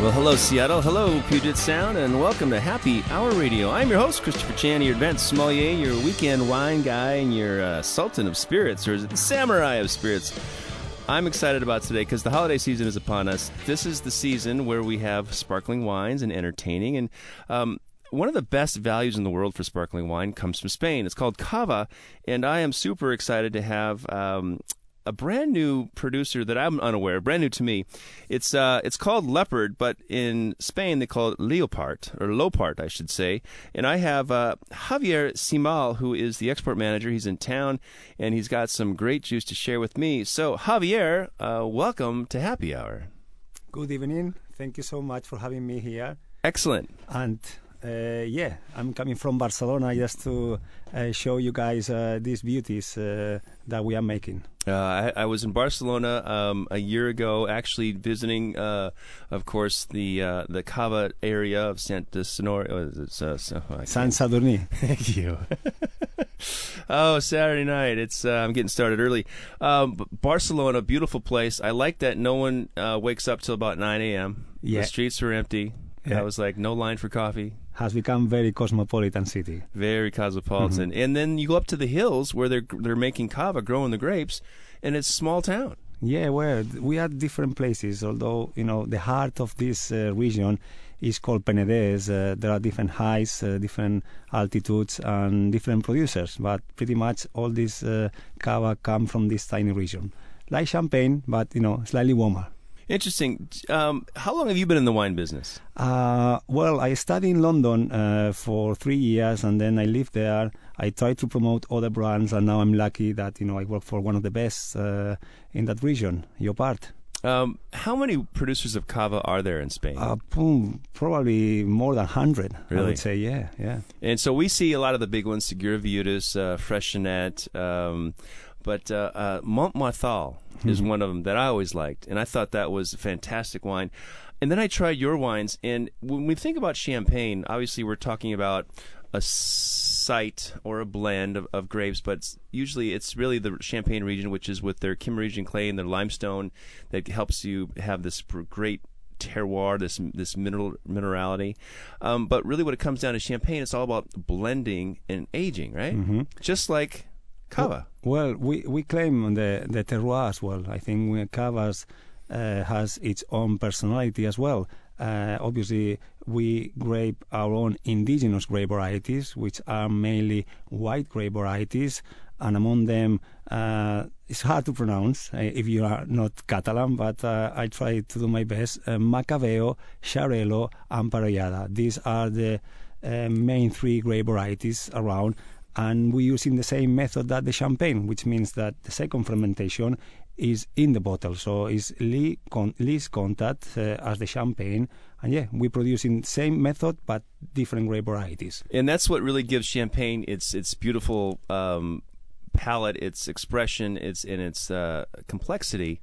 Well, hello, Seattle. Hello, Puget Sound, and welcome to Happy Hour Radio. I'm your host, Christopher Chan, your advanced sommelier, your weekend wine guy, and your uh, sultan of spirits, or is it the samurai of spirits? I'm excited about today because the holiday season is upon us. This is the season where we have sparkling wines and entertaining, and um, one of the best values in the world for sparkling wine comes from Spain. It's called cava, and I am super excited to have um, a brand new producer that I'm unaware, brand new to me. It's uh, it's called Leopard, but in Spain they call it Leopard or Llopart, I should say. And I have uh, Javier Simal, who is the export manager. He's in town, and he's got some great juice to share with me. So Javier, uh, welcome to Happy Hour. Good evening. Thank you so much for having me here. Excellent. And uh, yeah, I'm coming from Barcelona just to uh, show you guys uh, these beauties uh, that we are making. Uh, I, I, was in Barcelona um, a year ago, actually visiting, uh, of course, the the Cava area of Santa Sonora. So, oh, San Sadurní. Thank you. oh, Saturday night. It's I'm getting started early. Um, Barcelona, beautiful place. I like that no one wakes up till about 9 a.m. Yeah. The streets are empty. Yeah. I was like, no line for coffee has become very cosmopolitan city. Very cosmopolitan. Mm-hmm. And then you go up to the hills where they're they're making cava, growing the grapes, and it's small town. Yeah, well, we are different places. Although you know the heart of this uh, region is called Penedès. Uh, there are different heights, uh, different altitudes, and different producers. But pretty much all this uh, cava come from this tiny region, like Champagne, but you know slightly warmer. Interesting. Um, how long have you been in the wine business? Uh, well, I studied in London uh, for three years, and then I lived there. I tried to promote other brands, and now I'm lucky that you know I work for one of the best uh, in that region, Llopart. Um, how many producers of cava are there in Spain? Uh, probably more than hundred. Really? I would say, yeah, yeah. And so we see a lot of the big ones: Segura Viudas, uh, Freixenet. Um, but uh, uh, Mont Marçal mm-hmm. is one of them that I always liked, and I thought that was a fantastic wine. And then I tried your wines, and when we think about champagne, obviously we're talking about a site or a blend of, of grapes, but usually it's really the Champagne region, which is with their Kimmeridgian clay and their limestone that helps you have this great terroir, this this mineral minerality. Um, but really, what it comes down to champagne, it's all about blending and aging, right? Mm-hmm. Just like Cava. Well, we, we claim the, the terroir as well. I think Cava's uh, has its own personality as well. Uh, obviously, we grape our own indigenous grape varieties, which are mainly white grape varieties, and among them, uh, it's hard to pronounce uh, if you are not Catalan, but uh, I try to do my best. Uh, Macabeo, Xarel·lo, and Parellada. These are the main three grape varieties around and we're using the same method that the champagne, which means that the second fermentation is in the bottle, so it's least contact uh, as the champagne. And yeah, we're producing same method but different grape varieties. And that's what really gives champagne its its beautiful um, palate, its expression, its in its uh, complexity.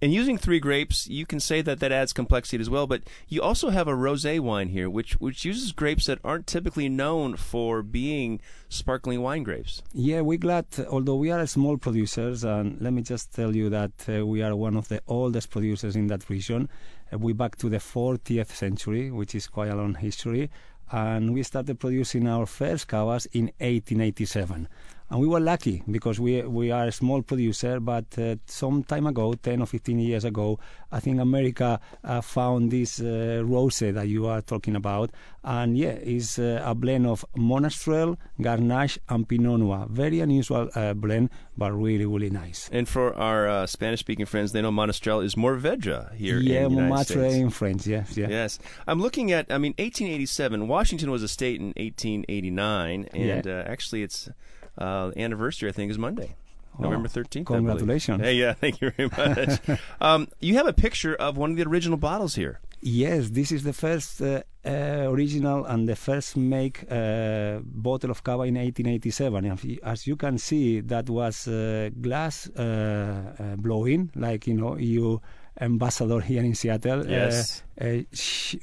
And using three grapes, you can say that that adds complexity as well. But you also have a rosé wine here, which which uses grapes that aren't typically known for being sparkling wine grapes. Yeah, we're glad. Although we are small producers, and let me just tell you that uh, we are one of the oldest producers in that region. Uh, we back to the 40th century, which is quite a long history and we started producing our first cavas in 1887 and we were lucky because we we are a small producer. But uh, some time ago, ten or fifteen years ago, I think America uh, found this uh, rosé that you are talking about, and yeah, it's uh, a blend of Monastrell, Garnacha, and Pinot Noir. Very unusual uh, blend, but really really nice. And for our uh, Spanish-speaking friends, they know Monastrell is Mourvedre here yeah, in the United States. in French. Yes, yeah. Yes, I'm looking at. I mean, 1887. Washington was a state in 1889, and yeah. actually, it's uh, anniversary, I think, is Monday. November 13th. Congratulations. Hey, yeah, thank you very much. um, you have a picture of one of the original bottles here. Yes, this is the first uh, uh, original and the first make uh, bottle of cava in 1887. As you can see, that was uh, glass uh, uh, blowing, like you know, you ambassador here in Seattle. uh, Yes. Uh,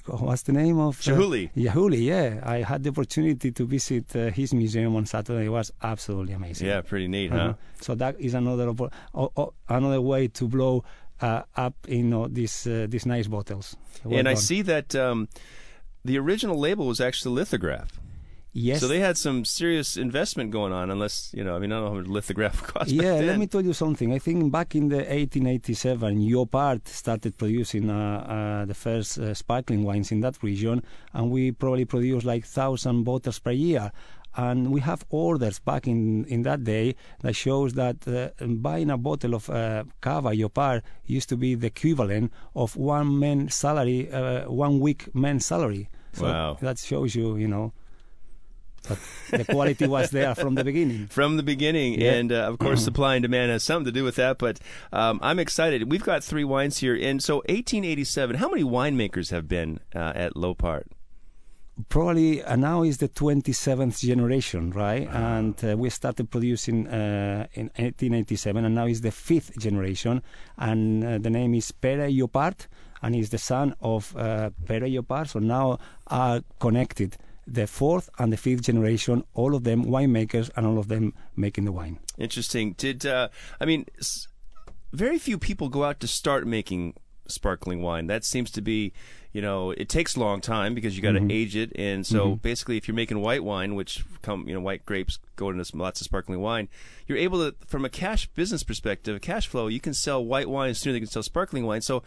what's the name of? uh, Chihuly. Yahuli, yeah. I had the opportunity to visit uh, his museum on Saturday. It was absolutely amazing. Yeah, pretty neat, huh? Uh-huh. So that is another oppo- o- o- another way to blow uh, up, you know, these uh, these nice bottles. Well and I see that um, the original label was actually lithograph. Yes. So they had some serious investment going on, unless, you know, I mean, I don't know how much lithograph cost yeah, let me tell you something. I think back in the 1887, Llopart started producing uh, uh, the first uh, sparkling wines in that region, and we probably produced like thousand bottles per year. And we have orders back in, in that day that shows that uh, buying a bottle of uh, cava Llopart used to be the equivalent of one man's salary, uh, one week man's salary. So Wow. that shows you, you know, that the quality was there from the beginning. from the beginning. Yeah. And uh, of course, supply and demand has something to do with that. But um, I'm excited. We've got three wines here. And so, 1887, how many winemakers have been uh, at Llopart? probably uh, now is the 27th generation, right? And uh, we started producing uh, in 1887, and now is the fifth generation. And uh, the name is Pere Llopart, and he's the son of uh, Pere Llopart. So now are connected the fourth and the fifth generation, all of them winemakers, and all of them making the wine. Interesting. Did uh, I mean? S- very few people go out to start making sparkling wine. That seems to be, you know, it takes a long time because you got to Mm-hmm. age it, and so basically, if you're making white wine, which come, you know, white grapes go into some- lots of sparkling wine, you're able to, from a cash business perspective, cash flow, you can sell white wine sooner than you can sell sparkling wine. So,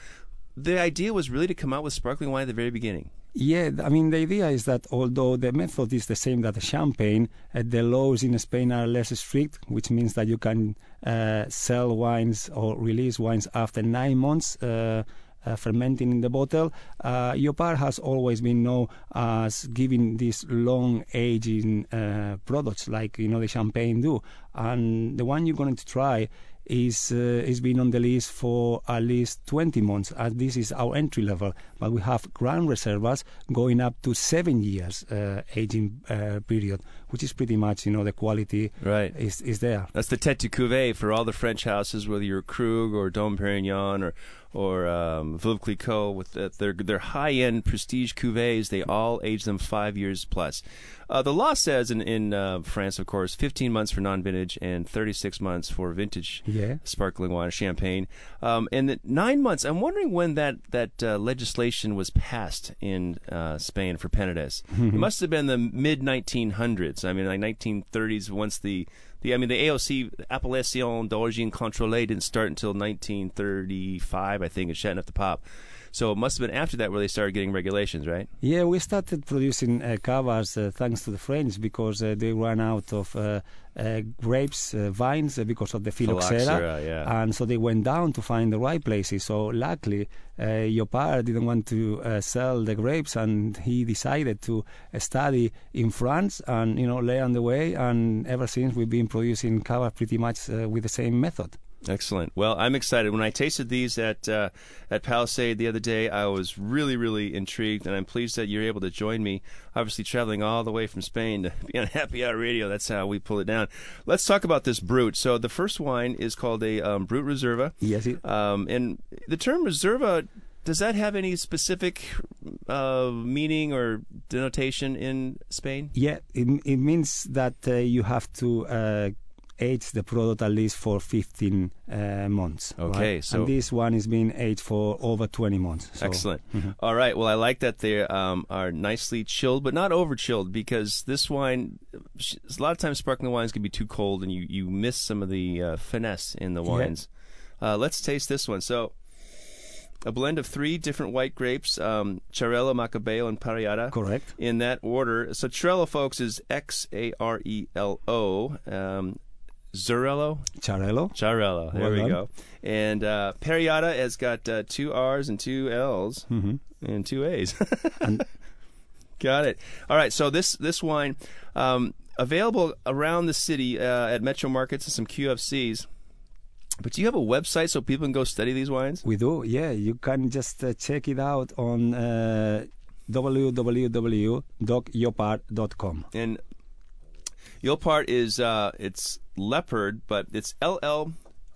the idea was really to come out with sparkling wine at the very beginning. Yeah, I mean, the idea is that although the method is the same that the champagne, uh, the laws in Spain are less strict, which means that you can uh, sell wines or release wines after nine months. Uh, uh, fermenting in the bottle. Uh, Llopart has always been known as giving these long aging uh, products like you know the champagne do, and the one you're going to try is uh, is been on the list for at least 20 months as this is our entry level but we have grand reservas going up to seven years uh, aging uh, period which is pretty much you know the quality Right. is, is there That's the tête de cuvée for all the French houses, whether you're Krug or Dom Perignon or or um, Veuve Clicquot. With the, their their high end prestige cuvées, they all age them five years plus. Uh, the law says in in uh, France, of course, 15 months for non-vintage and 36 months for vintage yeah sparkling wine, champagne, um, and nine months. I'm wondering when that that uh, legislation was passed in uh, Spain for Penedès. it must have been the mid 1900s. I mean, like 1930s. Once the the I mean the AOC Appellation d'origine contrôlée didn't start until 1935, I think, at Chateauneuf du Pape. So it must have been after that where they started getting regulations, right? Yeah, we started producing uh, cavas uh, thanks to the French because uh, they ran out of uh, grapes, uh, vines uh, because of the phylloxera, yeah. and so they went down to find the right places. So luckily, uh, Llopart didn't want to uh, sell the grapes, and he decided to uh, study in France and you know learn the way. And ever since, we've been producing cava pretty much uh, with the same method. Excellent. Well, I'm excited. When I tasted these at uh, at Palisade the other day, I was really, really intrigued, and I'm pleased that you're able to join me. Obviously, traveling all the way from Spain to be on Happy Hour Radio. That's how we pull it down. Let's talk about this brut. So the first wine is called a um, Brut Reserva. Yes, it, Um, and the term Reserva. Does that have any specific uh, meaning or denotation in Spain? Yeah, it, it means that uh, you have to uh, age the product at least for 15 uh, months. Okay, right? so- and this one is being aged for over 20 months. So, Excellent. Mhm. All right. Well, I like that they um, are nicely chilled, but not over chilled because this wine, a lot of times sparkling wines can be too cold and you, you miss some of the uh, finesse in the Yeah. wines. Uh, let's taste this one. So, a blend of three different white grapes um, Xarel·lo, Macabeo, and Parellada. Correct. In that order. So, Xarel·lo, folks, is X A R E L O. Um, Zurello? Xarel·lo. Xarel·lo. There Well we done. go. And uh, Parellada has got uh, two R's and two L's hmm and two A's. And- got it. All right. So this this wine um, available around the city uh, at Metro Markets and some QFCs. But do you have a website so people can go study these wines? We do, yeah. You can just uh, check it out on uh, www.llopart.com. And Llopart is uh, it's leopard, but it's L L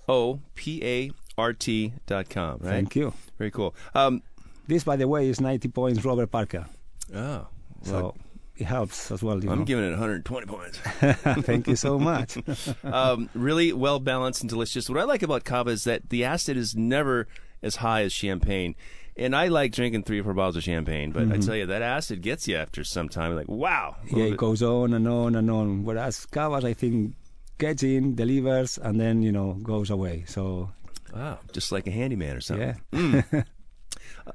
O P A R T dot com, right? Thank you. Very cool. Um, This, by the way, is 90 points Robert Parker. oh, So it helps as well. You I'm know. giving it 120 points. Thank you so much. um, really well balanced and delicious. What I like about cava is that the acid is never as high as champagne. And I like drinking three or four bottles of champagne, but I tell you, that acid gets you after some time. Like, wow. yeah, it goes on and on and on. Whereas Cavas, I think, gets in, delivers, and then, you know, goes away. So, Wow. Just like a handyman or something. yeah.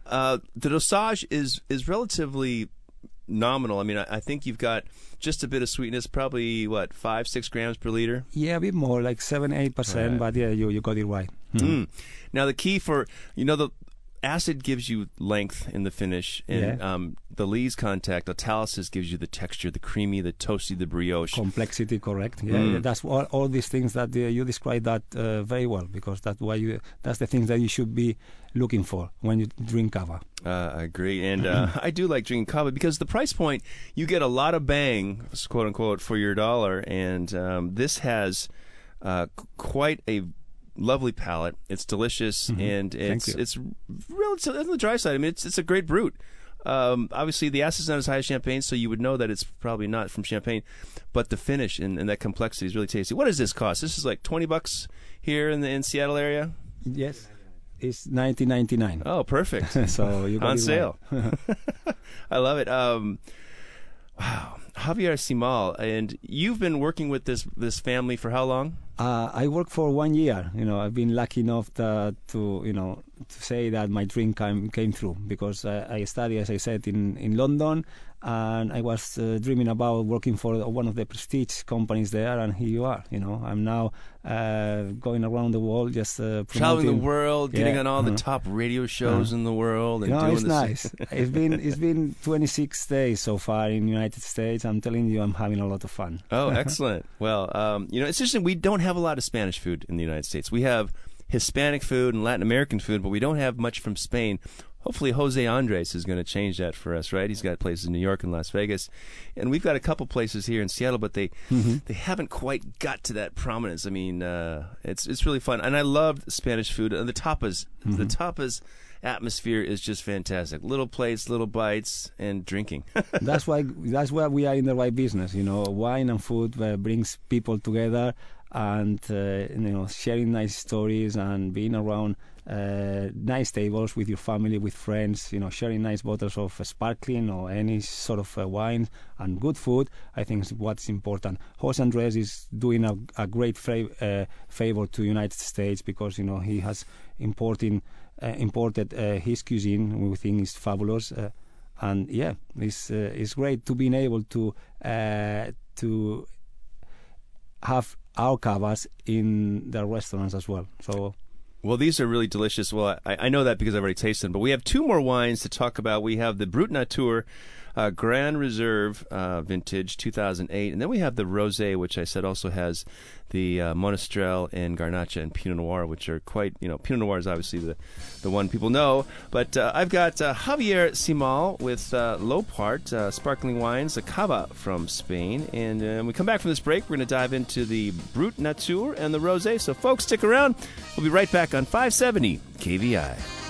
Uh, the dosage is is relatively nominal. I mean, I, I think you've got just a bit of sweetness, probably what five six grams per liter. Yeah, a bit more, like 7 8%, Right. but yeah, you, you got it right. Mm. Now the key for you know the acid gives you length in the finish, and Yeah. um, the lees contact, the Talysis gives you the texture, the creamy, the toasty, the brioche. Complexity, correct? Yeah, Mm. yeah, that's all, all these things that uh, you describe that uh, very well because that's why you that's the things that you should be looking for when you drink cava. Uh, I agree, and uh, I do like drinking cava because the price point you get a lot of bang, quote unquote, for your dollar, and um, this has uh, quite a lovely palate. It's delicious, and it's Mm-hmm. it's relatively on the dry side. I mean, it's it's a great brut. Um, obviously, the acid's not as high as champagne, so you would know that it's probably not from champagne. But the finish and, and that complexity is really tasty. What does this cost? This is like twenty bucks here in the in Seattle area. Yes, it's 1999. Oh, perfect. so you got on sale. right. I love it. Um, wow, Javier Simal, and you've been working with this this family for how long? Uh, I worked for one year. You know, I've been lucky enough that, to you know to say that my dream came came true because uh, I studied, as I said, in in London, and I was uh, dreaming about working for one of the prestige companies there, and here you are. You know, I'm now uh, going around the world just uh, Traveling the world, getting Yeah, on all the uh-huh. top radio shows in the world, and No, doing it's this. nice. it's been it's been 26 days so far in the United States. I'm telling you, I'm having a lot of fun. Oh, excellent. Well, um, you know, it's interesting. We don't have a lot of Spanish food in the United States. We have Hispanic food and Latin American food, but we don't have much from Spain. Hopefully, Jose Andres is going to change that for us, right? He's got places in New York and Las Vegas, and we've got a couple places here in Seattle, but they they haven't quite got to that prominence. I mean, uh, it's it's really fun, and I love Spanish food. And the tapas, the tapas atmosphere is just fantastic. Little plates, little bites, and drinking. that's why that's why we are in the right business. You know, wine and food uh, brings people together, and uh, you know, sharing nice stories and being around uh, nice tables with your family, with friends. You know, sharing nice bottles of uh, sparkling or any sort of uh, wine and good food. I think is what's important. Jose Andres is doing a, a great fra- uh, favor to United States because you know he has importing. Uh, imported uh, his cuisine, we think is fabulous. And yeah, it's it's great to being able to to have our cavas in the restaurants as well. So Well, these are really delicious. Well, I, I know that because I've already tasted them. But we have two more wines to talk about. We have the Brut Nature uh, Grand Reserve uh, Vintage 2008, and then we have the Rosé, which I said also has the uh, Monastrell and Garnacha and Pinot Noir, which are quite, you know, Pinot Noir is obviously the, the one people know. But uh, I've got uh, Javier Simal with uh, Llopart Sparkling Wines, a Cava from Spain. And when we come back from this break, we're going to dive into the Brut Nature and the Rosé. So, folks, stick around. We'll be right back on 570 KVI.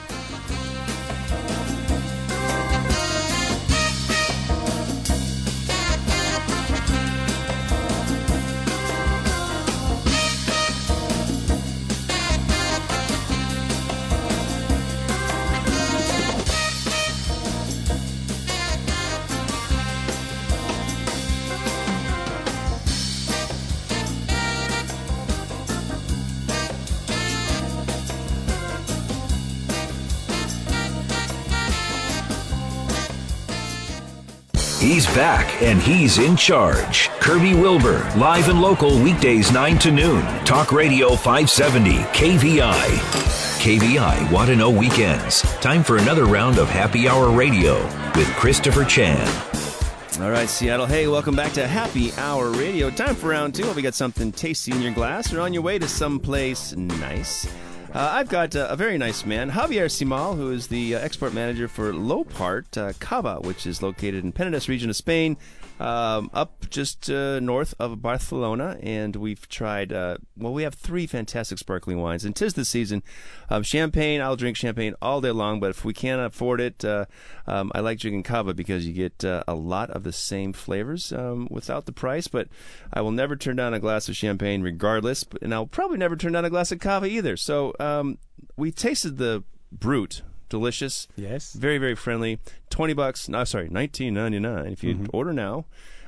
Back and he's in charge. Kirby Wilbur, live and local weekdays 9 to noon. Talk Radio 570, KVI. KVI Want to Know Weekends. Time for another round of Happy Hour Radio with Christopher Chan. All right, Seattle. Hey, welcome back to Happy Hour Radio. Time for round two. Hope you got something tasty in your glass or on your way to someplace nice. Uh, I've got uh, a very nice man, Javier Simal, who is the uh, export manager for Llopart uh, Cava, which is located in Penedès region of Spain um, up just uh, north of Barcelona, and we've tried. Uh, well, we have three fantastic sparkling wines, and tis the season. Um, champagne, I'll drink champagne all day long, but if we can't afford it, um, I like drinking cava because you get a lot of the same flavors um, without the price. But I will never turn down a glass of champagne, regardless, and I'll probably never turn down a glass of cava either. So um, we tasted the brut delicious. Yes. Very very friendly. Twenty bucks. No, sorry, nineteen ninety nine. If you Mm-hmm. order now.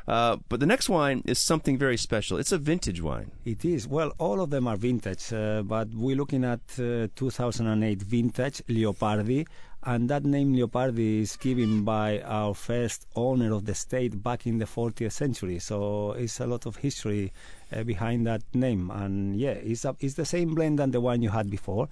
Uh, but the next wine is something very special. It's a vintage wine. It is. Well, all of them are vintage, uh, but we're looking at uh, 2008 vintage Leopardi, and that name Leopardi is given by our first owner of the state back in the 40th century. So it's a lot of history uh, behind that name, and yeah, it's a, it's the same blend than the one you had before,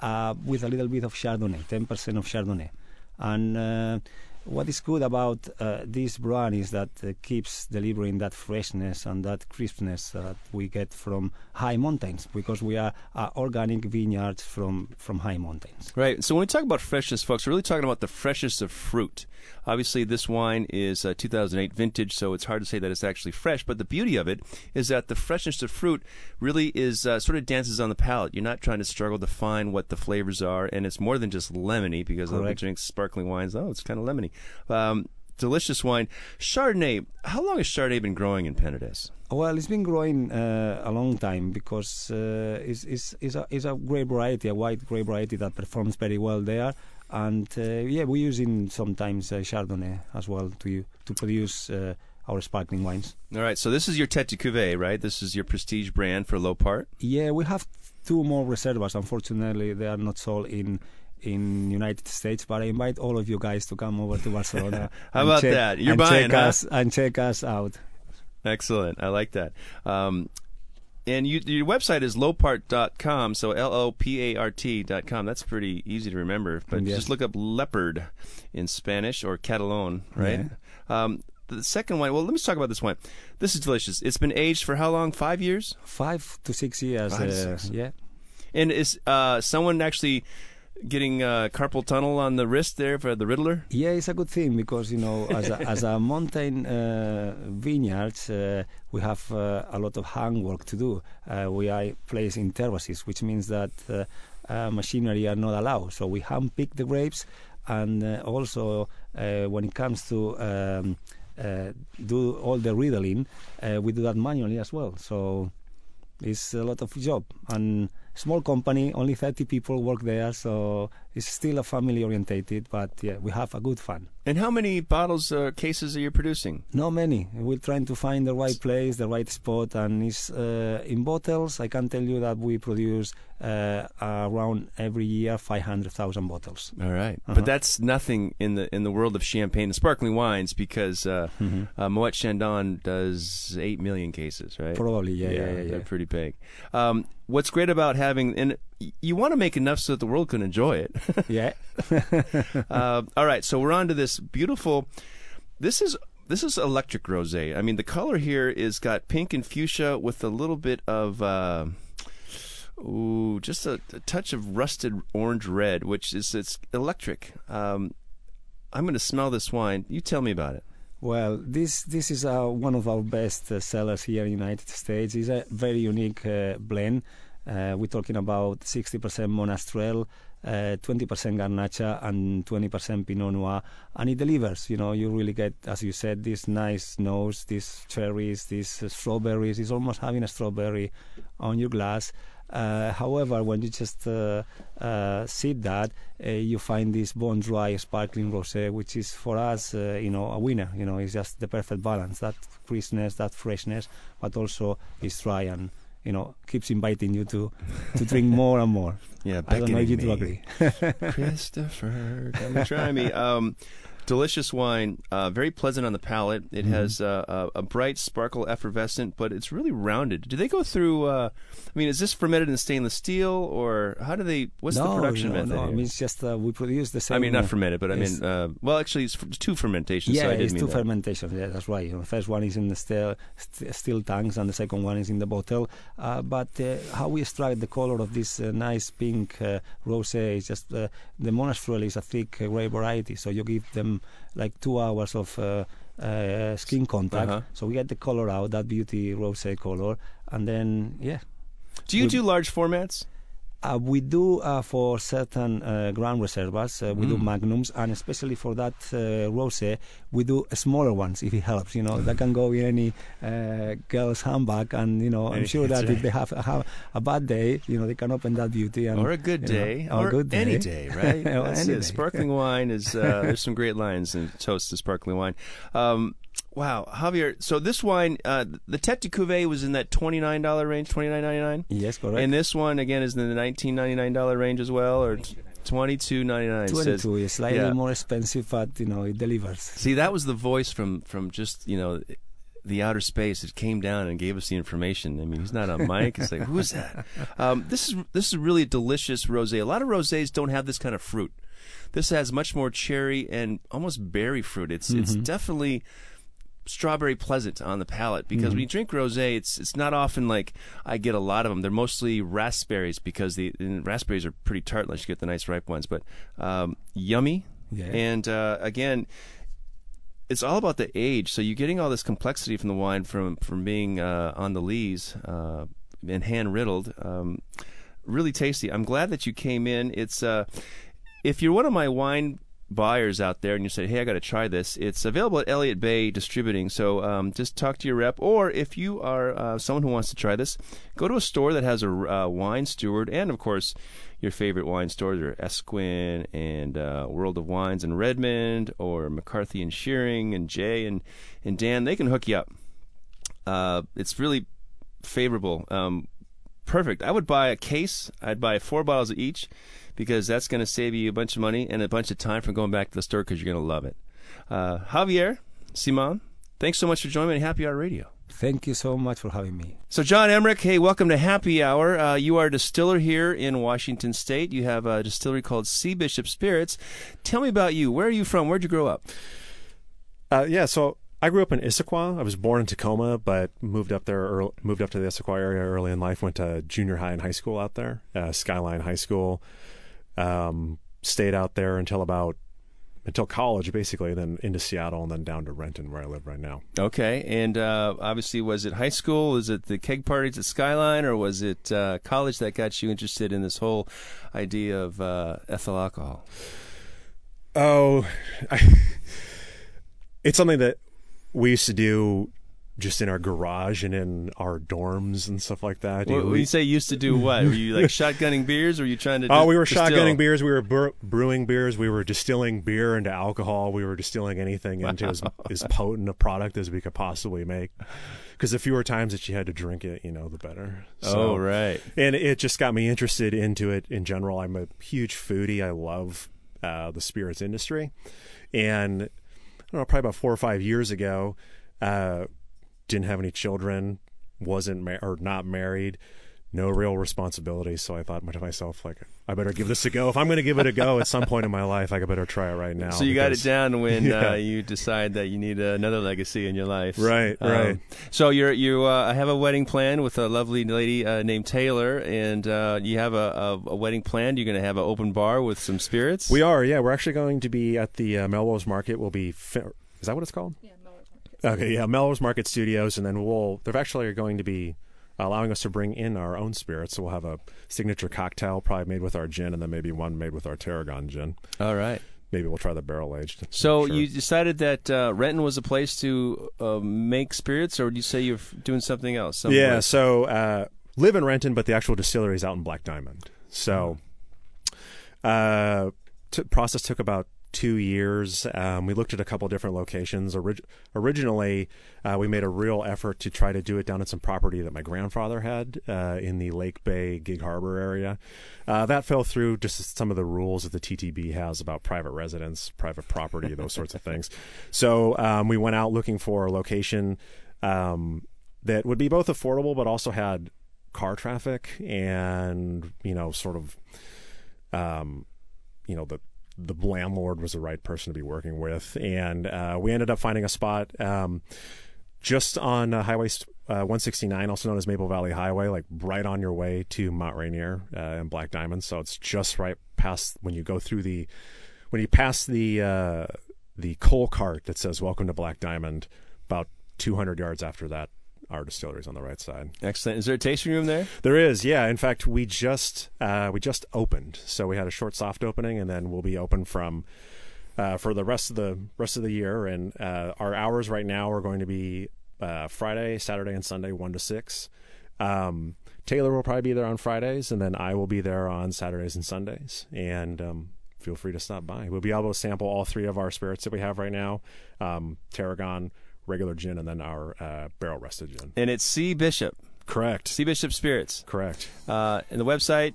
uh, with a little bit of Chardonnay, 10% of Chardonnay, and. What is good about uh, this brand is that it keeps delivering that freshness and that crispness that we get from high mountains because we are uh, organic vineyards from, from high mountains. Right. So when we talk about freshness, folks, we're really talking about the freshest of fruit. Obviously, this wine is uh, 2008 vintage, so it's hard to say that it's actually fresh. But the beauty of it is that the freshness of fruit really is uh, sort of dances on the palate. You're not trying to struggle to find what the flavors are, and it's more than just lemony because I Correct. drink sparkling wines. Oh, it's kind of lemony. Um, delicious wine. Chardonnay. How long has Chardonnay been growing in Penedès? Well, it's been growing uh, a long time because uh, it's, it's, it's, a, it's a grape variety, a white grape variety that performs very well there. And uh, yeah, we're using sometimes uh, Chardonnay as well to to produce uh, our sparkling wines. All right. So this is your Tete de Cuvée, right? This is your prestige brand for Llopart. Yeah, we have two more reservas. Unfortunately, they are not sold in in United States. But I invite all of you guys to come over to Barcelona. How about check- that? You're buying, check huh? us and check us out. Excellent. I like that. Um, and you, your website is lopart.com, so L O P A R T.com. That's pretty easy to remember. But Yes. just look up leopard in Spanish or Catalan, right? Um, the second wine, well, let me talk about this wine. This is delicious. It's been aged for how long? Five years? Five to six years. Five uh, six. Yeah. And is uh, someone actually getting uh, carpal tunnel on the wrist there for the Riddler? Yeah, it's a good thing because you know, as a, as a mountain uh, vineyards, uh, we have uh, a lot of handwork to do. Uh, we are placed in terraces, which means that uh, machinery are not allowed. So we hand pick the grapes, and also when it comes to um, do all the riddling, we do that manually as well. So it's a lot of job and small company only 30 people work there so it's still a family orientated but yeah we have a good fun. And how many bottles or cases are you producing? not many. We're trying to find the right place the right spot and it's uh, in bottles. I can tell you that we produce uh, around every year 500000 bottles All right. Uh-huh. but that's nothing in the in the world of champagne and sparkling wines because uh, Mm-hmm. uh, Moet Chandon does eight million cases, right? probably yeah yeah yeah, they're yeah. pretty big. Um, what's great about having and you want to make enough so that the world can enjoy it. yeah uh, all right, so we're on to this beautiful. This is this is electric rosé. I mean, the color here is got pink and fuchsia with a little bit of. Uh, Ooh, just a, a touch of rusted orange red, which is it's electric. Um, I'm going to smell this wine. You tell me about it. Well, this this is uh, one of our best uh, sellers here in the United States. It's a very unique uh, blend. Uh, we're talking about 60% Monastrell, uh, 20% Garnacha, and 20% Pinot Noir, and it delivers. You know, you really get, as you said, this nice nose, these cherries, these uh, strawberries. It's almost having a strawberry on your glass. Uh, however, when you just uh, uh, sip that, uh, you find this bone dry sparkling rosé, which is for us, uh, you know, a winner. You know, it's just the perfect balance. That crispness, that freshness, but also it's dry and you know keeps inviting you to to drink more and more. Yeah, I don't know if you do agree. me. Christopher, come and try me. Um, delicious wine, uh, very pleasant on the palate. It mm-hmm. has uh, a, a, bright sparkle, effervescent, but it's really rounded. Do they go through? Uh, I mean, is this fermented in stainless steel, or how do they? What's no, the production no, method? No, I mean it's just uh, we produce the same. I mean, not fermented, but I mean, uh, well, actually, it's two fermentations. Yeah, so it's two that. fermentations. Yeah, that's right. You know, the first one is in the steel, st- steel tanks, and the second one is in the bottle. Uh, but uh, how we extract the color of this uh, nice pink uh, rosé is just the Monastrell is a thick grape variety, so you give them like two hours of uh, skin contact. Uh-huh. So we get the color out, that beauty rosé color, and then yeah. Do you we, do large formats? Uh, we do uh, for certain uh, Grand Reservas, uh, we mm. do magnums, and especially for that uh, rosé, we do smaller ones if it helps. You know, that can go in any uh, girl's handbag, and you know, I'm sure that right. if they have, have a bad day, you know, they can open that beauty and or a good day, know, or, a good day. any day, right? any day. Sparkling wine is there's some great lines in toast to sparkling wine. Um, Wow, Javier. So this wine, uh, the Tete de Cuvée was in that twenty nine dollar range, twenty nine ninety nine. Yes, correct. And this one again is in the nineteen ninety nine dollar range as well, or twenty two ninety nine. Twenty two is slightly yeah. more expensive, but you know it delivers. See, that was the voice from from just you know the outer space. It came down and gave us the information. I mean, he's not on mic. It's like, who is that? Um, this is this is really a delicious rosé. A lot of rosés don't have this kind of fruit. This has much more cherry and almost berry fruit. It's mm-hmm. it's definitely strawberry pleasant on the palate because mm-hmm. when you drink rosé, it's it's not often like I get a lot of them. They're mostly raspberries because the raspberries are pretty tart unless you get the nice ripe ones. But um, yummy, yeah. and uh, again. It's all about the age, so you're getting all this complexity from the wine from from being uh, on the lees uh, and hand riddled. Um, really tasty. I'm glad that you came in. It's uh, if you're one of my wine buyers out there and you say, hey, I got to try this, it's available at Elliott Bay Distributing. So um, just talk to your rep. Or if you are uh, someone who wants to try this, go to a store that has a uh, wine steward and, of course, your favorite wine stores are Esquin and uh, World of Wines in Redmond or McCarthy and Schiering and Jay and, and Dan. They can hook you up. Uh, it's really favorable. Um, perfect. I would buy a case. I'd buy four bottles of each because that's going to save you a bunch of money and a bunch of time from going back to the store because you're going to love it. Uh, Javier, Simon, thanks so much for joining me on Happy Hour Radio. Thank you so much for having me. So, John Emmerich, hey, welcome to Happy Hour. Uh, you are a distiller here in Washington State. You have a distillery called Sea Bishop Spirits. Tell me about you. Where are you from? Where'd you grow up? Uh, yeah, so I grew up in Issaquah. I was born in Tacoma, but moved up there. Early, moved up to the Issaquah area early in life. Went to junior high and high school out there, uh, Skyline High School. Um, stayed out there until about until college, basically, then into Seattle, and then down to Renton, where I live right now. Okay, and uh, obviously, was it high school? Was it the keg parties at Skyline, or was it uh, college that got you interested in this whole idea of uh, ethyl alcohol? Oh, I, it's something that we used to do just in our garage and in our dorms and stuff like that. Well, when you say used to do what? Were you like shotgunning beers? Or were you trying to? Oh, we were distill? shotgunning beers. We were brewing beers. We were distilling beer into alcohol. We were distilling anything wow. into as, as potent a product as we could possibly make. Because the fewer times that you had to drink it, you know, the better. So, oh, right. And it just got me interested into it in general. I'm a huge foodie. I love uh, the spirits industry, and don't know, probably about four or five years ago. Uh, didn't have any children, wasn't ma- or not married, no real responsibility. So I thought to myself, like, I better give this a go. If I'm going to give it a go at some point in my life, I better try it right now. So you because, got it down when yeah. uh, you decide that you need another legacy in your life, right? Um, right. So you're you uh, have a wedding plan with a lovely lady uh, named Taylor, and uh, you have a, a, a, wedding plan. You're going to have an open bar with some spirits. We are, yeah. We're actually going to be at the uh, Melrose Market. We'll be. Fi- is that what it's called? Yeah. Okay, yeah, Melrose Market Studios, and then we'll they're actually going to be allowing us to bring in our own spirits. So we'll have a signature cocktail, probably made with our gin, and then maybe one made with our tarragon gin. All right. Maybe we'll try the barrel aged. So sure. you decided that uh, Renton was a place to uh, make spirits, or do you say you're doing something else? Somewhere? Yeah, so uh, live in Renton, but the actual distillery is out in Black Diamond. So, mm. uh, t- process took about two years. Um, we looked at a couple different locations. Orig- originally, uh, we made a real effort to try to do it down at some property that my grandfather had uh, in the Lake Bay Gig Harbor area. Uh, that fell through just some of the rules that the TTB has about private residence, private property, those sorts of things. So um, we went out looking for a location um, that would be both affordable but also had car traffic and you know sort of um, you know the the landlord was the right person to be working with, and uh, we ended up finding a spot um, just on uh, Highway uh, 169, also known as Maple Valley Highway, like right on your way to Mount Rainier uh, and Black Diamond. So it's just right past when you go through the when you pass the uh, the coal cart that says "Welcome to Black Diamond." About 200 yards after that, our distillery is on the right side. Excellent. Is there a tasting room there? There is, yeah. In fact, we just uh, we just opened, so we had a short soft opening, and then we'll be open from uh, for the rest of the rest of the year. And uh, our hours right now are going to be uh, Friday, Saturday, and Sunday, one to six. Um, Taylor will probably be there on Fridays, and then I will be there on Saturdays and Sundays. And um, feel free to stop by. We'll be able to sample all three of our spirits that we have right now: um, Tarragon regular gin and then our uh, barrel rested gin. And it's C Bishop. Correct. C Bishop Spirits. Correct. Uh, and the website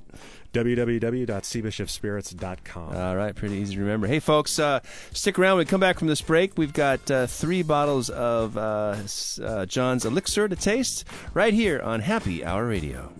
www.cbishopspirits.com. All right, pretty easy to remember. Hey, folks, uh, stick around. When we come back from this break, we've got uh, three bottles of uh, uh John's Elixir to taste right here on Happy Hour Radio.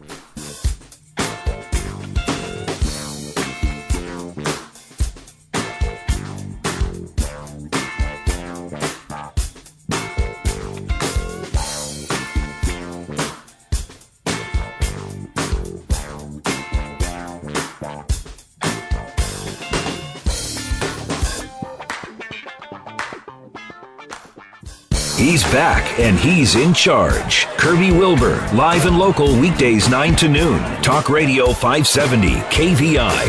He's back and he's in charge. Kirby Wilbur, live and local weekdays 9 to noon. Talk Radio 570, KVI.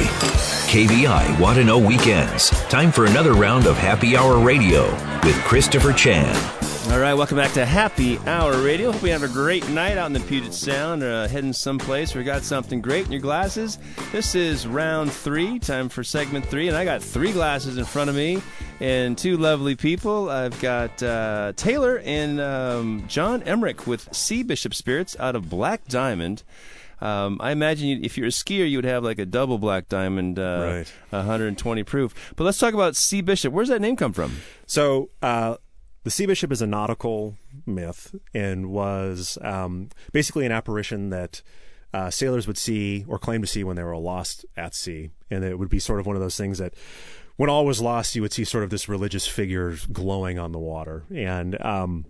KVI Want to Know Weekends. Time for another round of Happy Hour Radio with Christopher Chan. All right, welcome back to Happy Hour Radio. Hope you have a great night out in the Puget Sound, uh, heading someplace you got something great in your glasses. This is round three, time for segment three, and I got three glasses in front of me and two lovely people. I've got uh, Taylor and um, John Emmerich with Sea Bishop Spirits out of Black Diamond. Um, I imagine you, if you're a skier, you would have like a double black diamond, uh, right. 120 proof. But let's talk about Sea Bishop. Where's that name come from? So, uh, the sea bishop is a nautical myth and was um, basically an apparition that uh, sailors would see or claim to see when they were lost at sea. And it would be sort of one of those things that when all was lost, you would see sort of this religious figure glowing on the water. And um,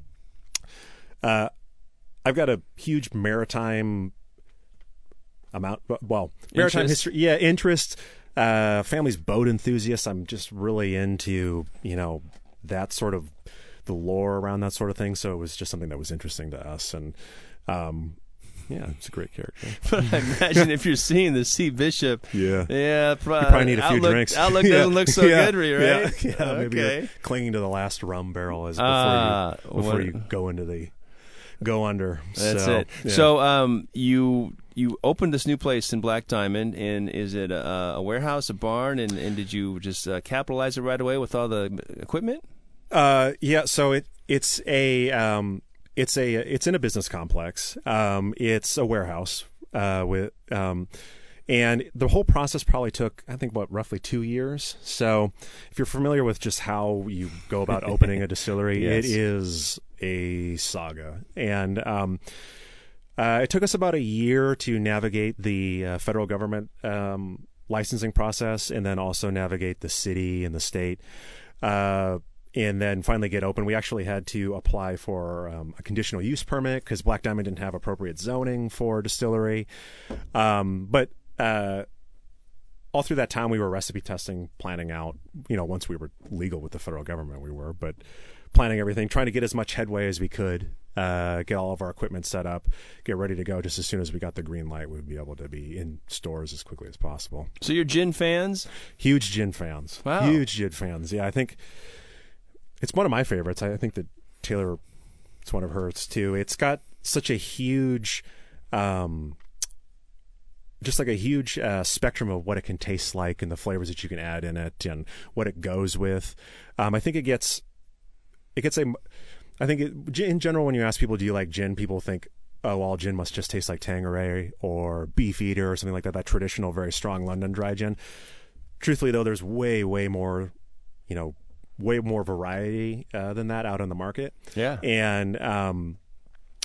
uh, I've got a huge maritime amount, well, maritime Interest? history, yeah, interest. Uh, family's boat enthusiasts. I'm just really into, you know, that sort of the lore around that sort of thing. So it was just something that was interesting to us. And, um, yeah, it's a great character. But I imagine if you're seeing the Sea Bishop, Yeah. yeah, pro- You probably need a few outlook, drinks. Outlook Yeah. doesn't look so Yeah. good right? Yeah, yeah maybe okay. you're clinging to the last rum barrel as before, Ah, you, before what- you go into the go under. That's so, it. yeah. So, um, you you opened this new place in Black Diamond, and is it a, a warehouse, a barn, and, and did you just uh, capitalize it right away with all the equipment? Uh, yeah. So it it's a um, it's a it's in a business complex. Um, it's a warehouse. Uh, with um, and the whole process probably took I think what roughly two years. So if you're familiar with just how you go about opening a distillery, Yes. it is a saga. And um, uh, it took us about a year to navigate the uh, federal government um, licensing process, and then also navigate the city and the state. Uh, and then finally get open. We actually had to apply for um, a conditional use permit because Black Diamond didn't have appropriate zoning for distillery. Um, but uh, all through that time, we were recipe testing, planning out. You know, once we were legal with the federal government, we were, but planning everything, trying to get as much headway as we could, uh, get all of our equipment set up, get ready to go. Just as soon as we got the green light, we'd be able to be in stores as quickly as possible. So you're gin fans? Huge gin fans. Wow. Huge gin fans. Yeah, I think it's one of my favorites. I think that Taylor, it's one of hers too. It's got such a huge, um, just like a huge uh, spectrum of what it can taste like and the flavors that you can add in it and what it goes with. Um, I think it gets it gets a. I think it, in general, when you ask people, do you like gin? People think, oh, all gin must just taste like Tanqueray or Beefeater or something like that. That traditional, very strong London dry gin. Truthfully, though, there's way, way more, you know, way more variety uh, than that out on the market. Yeah, and um,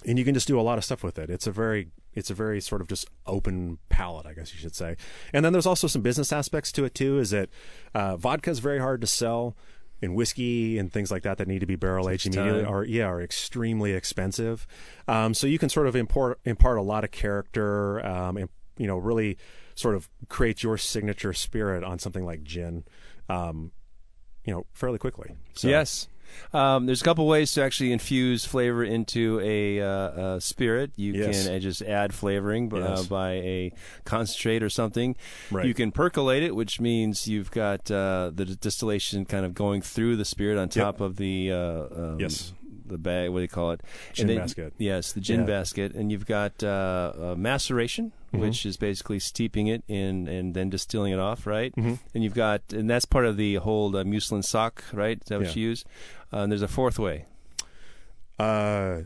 and you can just do a lot of stuff with it. It's a very it's a very sort of just open palette, I guess you should say. And then there's also some business aspects to it too. Is that uh, vodka is very hard to sell, and whiskey and things like that that need to be barrel aged immediately time. are yeah are extremely expensive. Um, so you can sort of import impart a lot of character, um, and you know really sort of create your signature spirit on something like gin, um, you know, fairly quickly. So, Yes. Um, there's a couple ways to actually infuse flavor into a, uh, a spirit. You Yes. can uh, just add flavoring b- uh, Yes. by a concentrate or something. Right. You can percolate it, which means you've got uh, the d- distillation kind of going through the spirit on top of the uh, um, Yes. The bag. What do you call it? Gin then- basket. Yes, the gin Yeah. basket, and you've got uh, uh, maceration, Mm-hmm. which is basically steeping it in and then distilling it off, right? Mhm. And you've got, and that's part of the whole uh, muslin sock, right? Is that what Yeah. you use? Uh, and there's a fourth way. Uh,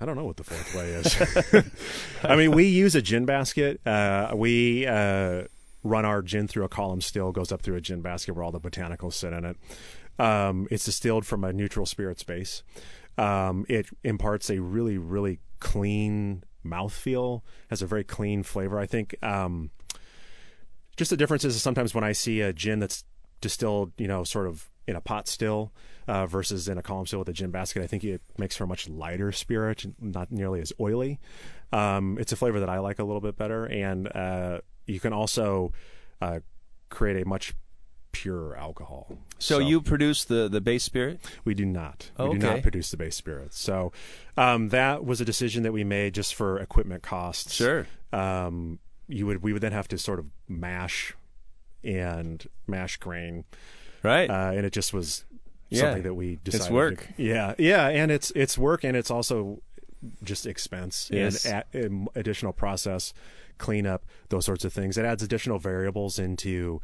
I don't know what the fourth way is. I mean, we use a gin basket. Uh, we uh, run our gin through a column still, goes up through a gin basket where all the botanicals sit in it. Um, it's distilled from a neutral spirit base. Um, it imparts a really, really clean mouthfeel, has a very clean flavor. I think um, just the difference is sometimes when I see a gin that's distilled, you know, sort of in a pot still uh, versus in a column still with a gin basket, I think it makes for a much lighter spirit, not nearly as oily. Um, it's a flavor that I like a little bit better, and uh, you can also uh, create a much purer alcohol. So, you produce the, the base spirit? We do not. We do not produce the base spirits. So um, that was a decision that we made just for equipment costs. Sure. Um, you would we would then have to sort of mash and mash grain, Right. uh, and it just was Yeah. something that we decided. to- work. yeah, yeah, and it's it's work, and it's also just expense Yes. and a, additional process, cleanup, those sorts of things. It adds additional variables into.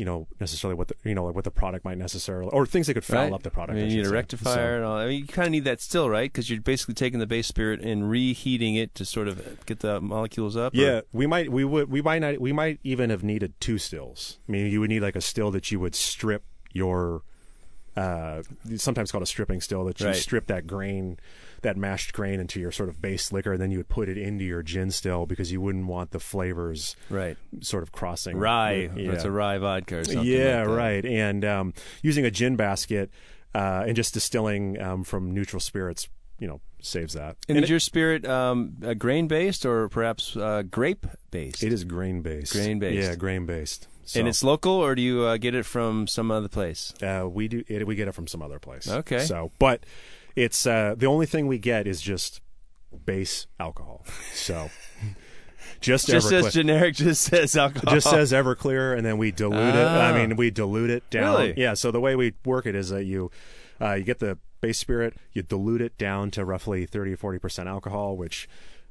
You know, necessarily what the you know like what the product might necessarily, or things that could foul right. up the product. I mean, you need a rectifier So- and all. I mean, you kind of need that still, right? Because you're basically taking the base spirit and reheating it to sort of get the molecules up. or- Yeah, we might we would we might not we might even have needed two stills. I mean, you would need like a still that you would strip your uh sometimes called a stripping still that you Right. strip that grain that mashed grain into your sort of base liquor and then you would put it into your gin still because you wouldn't want the flavors Right. sort of crossing Rye. Yeah. It's a rye vodka or something. yeah, like right. And um, using a gin basket uh, and just distilling um, from neutral spirits, you know, saves that. And, And is your spirit um, uh, grain based or perhaps uh, grape based? it is grain based. Grain-based. Yeah, grain based. And it's local, or do you uh, get it from some other place? Uh, we do it, we get it from some other place. Okay. So, but it's uh, the only thing we get is just base alcohol. So, just Just Everclear. says generic. Just says alcohol. just says Everclear, and then we dilute it. I mean, we dilute it down. Really? Yeah. So the way we work it is that you uh, you get the base spirit, you dilute it down to roughly thirty or forty percent alcohol, which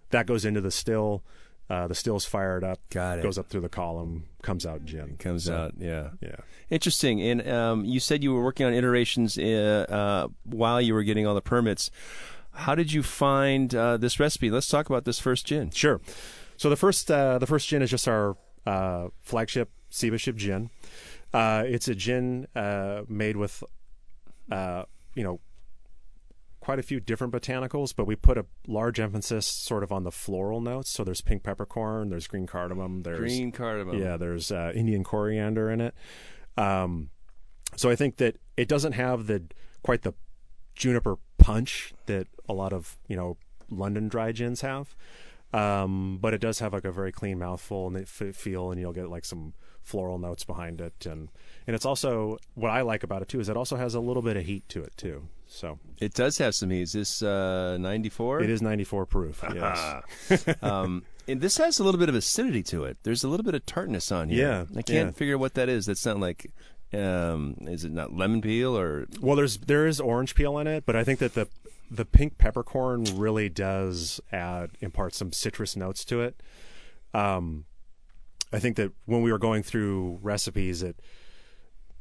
that goes into the still. Uh, the still's fired up, Got it. goes up through the column, comes out gin. comes So, out. Yeah. Yeah. Interesting. And um, you said you were working on iterations uh, uh, while you were getting all the permits. How did you find uh, this recipe? Let's talk about this first gin. Sure. So the first uh, the first gin is just our uh, flagship Sea Bishop gin. Uh, it's a gin uh, made with uh, you know quite a few different botanicals, but we put a large emphasis sort of on the floral notes. So there's pink peppercorn, there's green cardamom, there's Green cardamom. yeah, there's uh, Indian coriander in it. Um, so I think that it doesn't have the quite the juniper punch that a lot of you know London dry gins have, um, but it does have like a very clean mouthful and it f- feel, and you'll get like some floral notes behind it, and and it's also what I like about it too is it also has a little bit of heat to it too. So It does have some heat. Is this uh, 94? it is 94 proof. Yes. um, and this has a little bit of acidity to it. There's a little bit of tartness on here. Yeah, I can't yeah. figure what that is. That's not like, um, is it not lemon peel or? Well, there's there is orange peel in it, but I think that the the pink peppercorn really does add impart some citrus notes to it. Um, I think that when we were going through recipes, it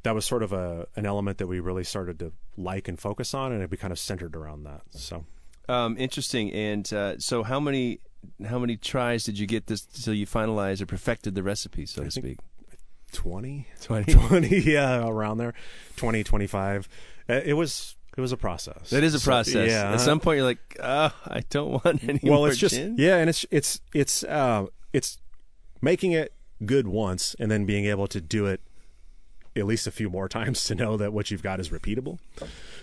that was sort of a an element that we really started to like and focus on, and it be kind of centered around that. So Um, interesting. And uh, so, how many how many tries did you get this until you finalized or perfected the recipe, so to speak? 20, 20. 20 yeah, around there, 20, 25. Uh, It was it was a process. That is a So, process. yeah. At some point, you're like, oh, I don't want any well, it's just gin. yeah, and it's it's it's uh, it's making it good once, and then being able to do it at least a few more times to know that what you've got is repeatable.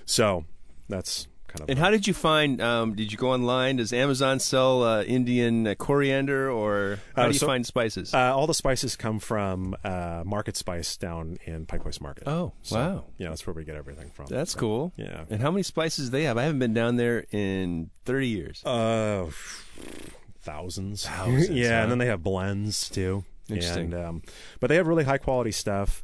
So that's kind of And how did you find? Um, did you go online? Does Amazon sell uh, Indian uh, coriander, or how Uh, do you so- find spices? Uh, all the spices come from uh, Market Spice down in Pike Place Market. oh, So, wow, Yeah, that's where we get everything from. that's So, cool. Yeah. And how many spices do they have? I haven't been down there in 30 years. Uh, thousands. Thousands, yeah, huh? and then they have blends too. Interesting. And, um, but they have really high quality stuff.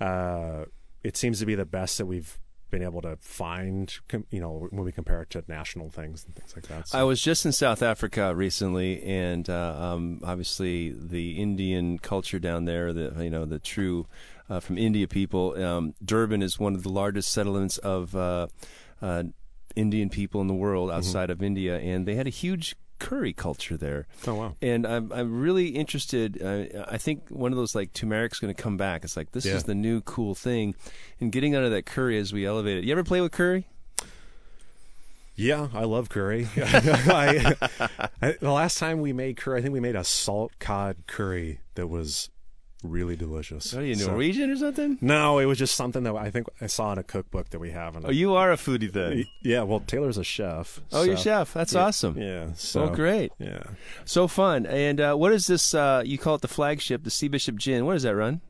Uh, it seems to be the best that we've been able to find. You know, when we compare it to national things and things like that. So- I was just in South Africa recently, and uh, um, obviously the Indian culture down there, the you know the true uh, from India people. Um, Durban is one of the largest settlements of uh, uh, Indian people in the world outside of India, and they had a huge curry culture there. oh wow. And I'm I'm really interested. Uh, I think one of those like turmeric's going to come back. It's like this Yeah. is the new cool thing, and getting out of that curry as we elevate it. You ever play with curry? Yeah, I love curry. I, I, the last time we made curry, I think we made a salt cod curry that was really delicious. Are you So- Norwegian or something? no, it was just something that I think I saw in a cookbook that we have. And Oh, you are a foodie then. yeah, well, Taylor's a chef. Oh, you're a chef. That's Yeah, awesome. Yeah. So oh, great. Yeah. So fun. And uh, what is this? Uh, you call it the flagship, the Sea Bishop Gin. What does that run?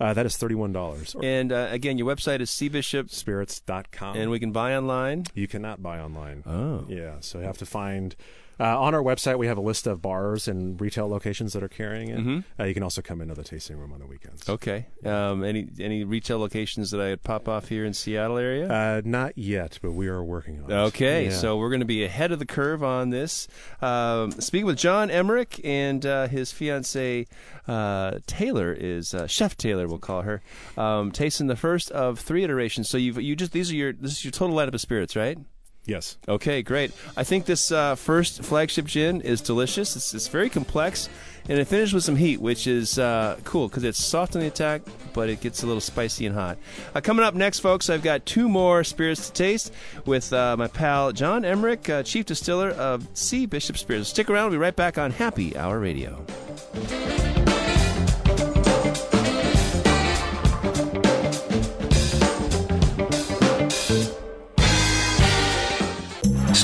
Uh, that is thirty-one dollars. And uh, again, your website is Sea Bishop, Spirits.com. and we can buy online. you cannot buy online. Oh. Yeah, so you have to find uh, on our website. We have a list of bars and retail locations that are carrying it. Mhm. Uh, you can also come into the tasting room on the weekends. Okay. Um, any any retail locations that I would pop off here in Seattle area? Uh, not yet, but we are working on it. Okay, Yeah. so we're going to be ahead of the curve on this. Um, speaking with John Emmerich and uh, his fiancee uh, Taylor is uh, Chef Taylor, we'll call her, um, tasting the first of three iterations. So you've you just these are your this is your total lineup of spirits, right? Yes, Okay, great. I think this uh, first flagship gin is delicious. It's, it's very complex, and it finishes with some heat, which is uh, cool because it's soft on the attack, but it gets a little spicy and hot. Uh, coming up next, folks, I've got two more spirits to taste with uh, my pal John Emmerich, uh, chief distiller of Sea Bishop Spirits. Stick around. We'll be right back on Happy Hour Radio.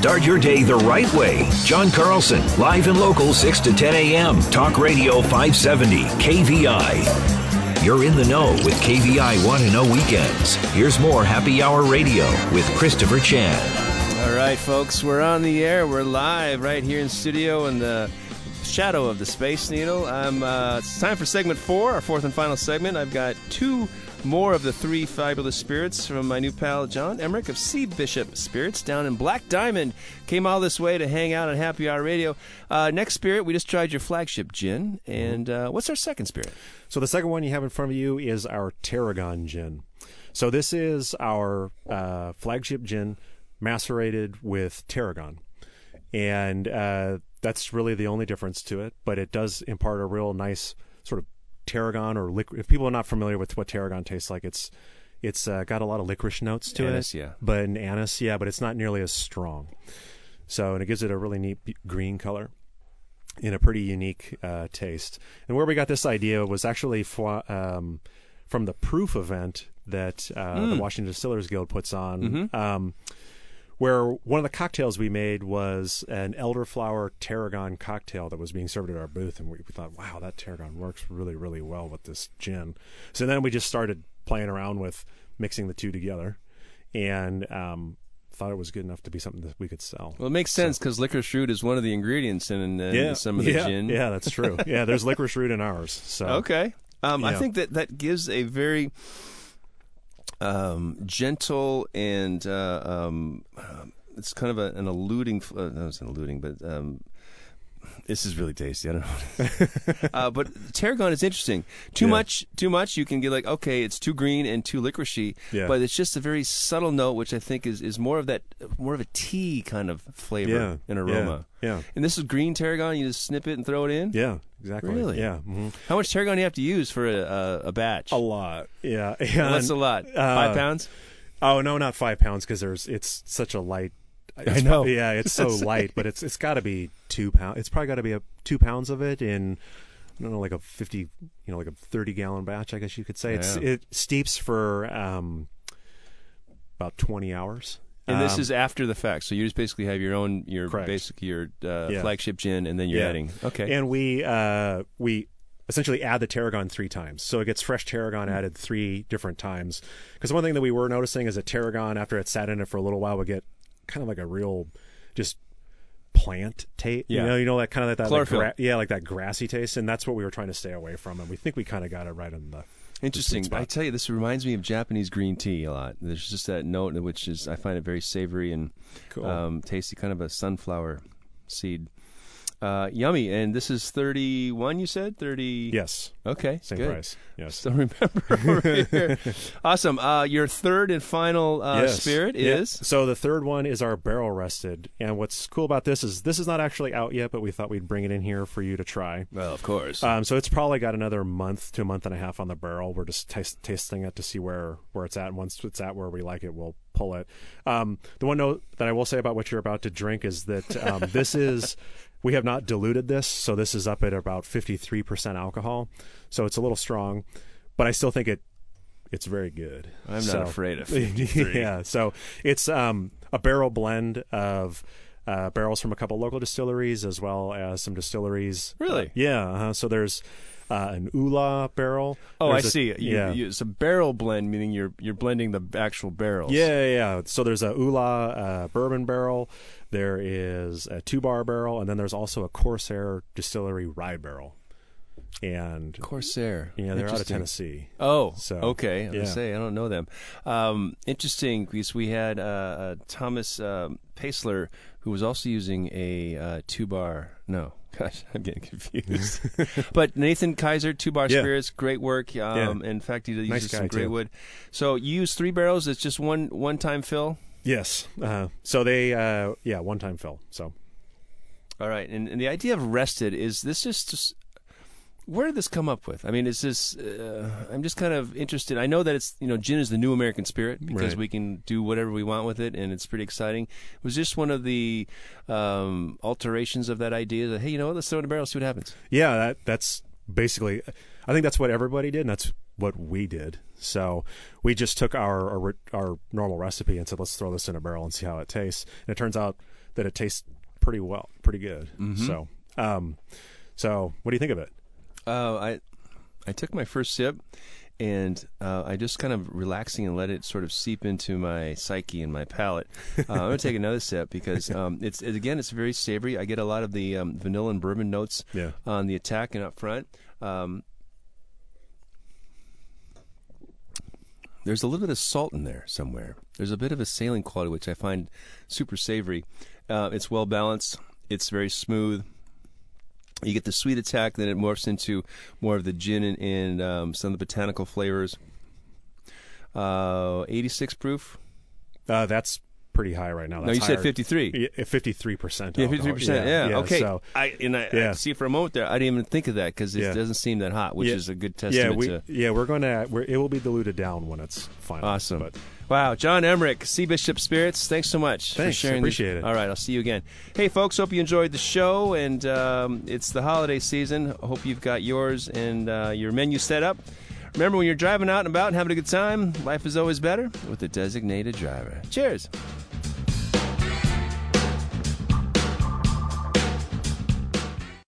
Start your day the right way. John Carlson, live and local, 6 to 10 a.m. Talk Radio 570, KVI. You're in the know with KVI Want to Know Weekends. Here's more Happy Hour Radio with Christopher Chan. All right, folks, we're on the air. We're live right here in studio in the shadow of the Space Needle. I'm, uh, it's time for segment four, our fourth and final segment. I've got two more of the three fabulous spirits from my new pal John Emmerich of Sea Bishop Spirits down in Black Diamond. Came all this way to hang out on Happy Hour Radio. Uh, next spirit, we just tried your flagship gin. And uh, what's our second spirit? So the second one you have in front of you is our Tarragon gin. So this is our uh, flagship gin macerated with tarragon, and uh, that's really the only difference to it. But it does impart a real nice sort of tarragon or liquid. If people are not familiar with what tarragon tastes like, it's it's uh, got a lot of licorice notes to Anise, it. yeah. But an anise, yeah, but it's not nearly as strong. So and it gives it a really neat green color in a pretty unique uh, taste. And where we got this idea was actually fwa- um, from the proof event that uh, the Washington Distillers Guild puts on. Um, where one of the cocktails we made was an elderflower tarragon cocktail that was being served at our booth, and we, we thought, wow, that tarragon works really, really well with this gin. So then we just started playing around with mixing the two together, and um, thought it was good enough to be something that we could sell. Well, it makes sense because licorice root is one of the ingredients in, in some of the yeah, gin. Yeah, that's true. yeah, there's licorice root in ours. So Okay. Um, I Yeah. think that that gives a very um, gentle and uh, um, um, it's kind of a, an alluding. Uh, no, an but um, this is really tasty. I don't know. uh, but tarragon is interesting. Too Yeah. much, too much. You can get like, okay, it's too green and too licoricey. Yeah. But it's just a very subtle note, which I think is, is more of that, more of a tea kind of flavor Yeah, and aroma. yeah, yeah. And this is green tarragon. You just snip it and throw it in. Yeah, exactly. Really? Yeah. mhm. How much tarragon do you have to use for a, a, batch? A lot. Yeah. That's a lot. uh, Five pounds. Oh no, not five pounds because there's it's such a light. It's know. pro- Yeah, it's so light, but it's it's got to be two pounds. It's probably got to be a two pounds of it in. I don't know, like a fifty, you know, like a thirty-gallon batch. I guess you could say it's Yeah. it steeps for um, about twenty hours. And this Um, is after the fact, so you just basically have your own, your Correct. basically your uh, Yeah. flagship gin, and then you're Yeah. adding. Okay. And we uh, we essentially add the tarragon three times, so it gets fresh tarragon added three different times. Because one thing that we were noticing is that tarragon, after it sat in it for a little while, would get kind of like a real just plant taste. Yeah. You know, you know that kind of like that, like Chlorophyll. gra- yeah, like that grassy taste, and that's what we were trying to stay away from. And we think we kind of got it right in the Interesting. spot. I tell you, this reminds me of Japanese green tea a lot. There's just that note, which is I find it very savory and Cool. um, tasty, kind of a sunflower seed. Uh, yummy. And this is 31. You said 30. yes, Okay. same good. price. Yes. Still remember. Awesome. Uh, your third and final uh, Yes. spirit Yeah. is So the third one is our barrel rested, and what's cool about this is this is not actually out yet, but we thought we'd bring it in here for you to try. well, of course. Um, so it's probably got another month to a month and a half on the barrel. We're just tas tasting it to see where where it's at. And once it's at where we like it, we'll pull it. Um, the one note that I will say about what you're about to drink is that um, this is we have not diluted this, so this is up at about 53% alcohol. So it's a little strong, but I still think it it's very good. I'm not afraid of 53. yeah, so it's um, a barrel blend of uh, barrels from a couple local distilleries as well as some distilleries. Really? Yeah. Uh-huh. So there's uh, an Oola barrel. oh, I There's a- see. You, yeah. you, it's a barrel blend, meaning you're you're blending the actual barrels. yeah, yeah, yeah. So there's a Oola uh, bourbon barrel. There is a two bar barrel, and then there's also a Corsair distillery rye barrel. And Corsair. yeah, they're out of Tennessee. Oh, So, okay. I yeah. say I don't know them. Um, interesting because we had uh, uh, Thomas um, Paisler who was also using a uh, two bar. No, gosh, I'm getting confused. but Nathan Kaiser, two bar Yeah. spirits, great work. Um, In fact, he uses Nice some great too. wood. So you use three barrels. It's just one one time fill. Yes. Uh, so they, uh, yeah, one time fill. So All right, and, and the idea of rested is this just where did this come up with? I mean, is this? Uh, I'm just kind of interested. I know that it's you know gin is the new American spirit because Right. we can do whatever we want with it, and it's pretty exciting. It Was this one of the um, alterations of that idea that hey, you know what? Let's throw it in a barrel, see what happens. Yeah, that that's basically. I think that's what everybody did, and that's what we did. So we just took our our, our normal recipe and said, let's throw this in a barrel and see how it tastes. And it turns out that it tastes pretty well, pretty good. So, um, so what do you think of it? Uh, I I took my first sip, and uh, I just kind of relaxing and let it sort of seep into my psyche and my palate. Uh, I'm going to take another sip because um, it's it, again it's very savory. I get a lot of the um, vanilla and bourbon notes Yeah. on the attack and up front. Um, there's a little bit of salt in there somewhere. There's a bit of a saline quality which I find super savory. Uh, it's well balanced. It's very smooth. You get the sweet attack, then it morphs into more of the gin and, and um, some of the botanical flavors. Uh, 86 proof. Uh, that's pretty high right now. No, That's you said 53. Yeah, fifty-three percent. Yeah, fifty-three percent. Yeah, okay. So I and I, I Yeah. see for a moment there, I didn't even think of that because it Yeah. doesn't seem that hot, which Yeah. is a good testament. yeah, we to. yeah we're going to we're, it will be diluted down when it's final. Awesome. But Wow, John Emmerich, Sea Bishop Spirits. Thanks so much Thanks, for sharing. appreciate it. All right, I'll see you again. Hey, folks, hope you enjoyed the show, and um, it's the holiday season. Hope you've got yours and uh, your menu set up. Remember, when you're driving out and about and having a good time, life is always better with a designated driver. Cheers.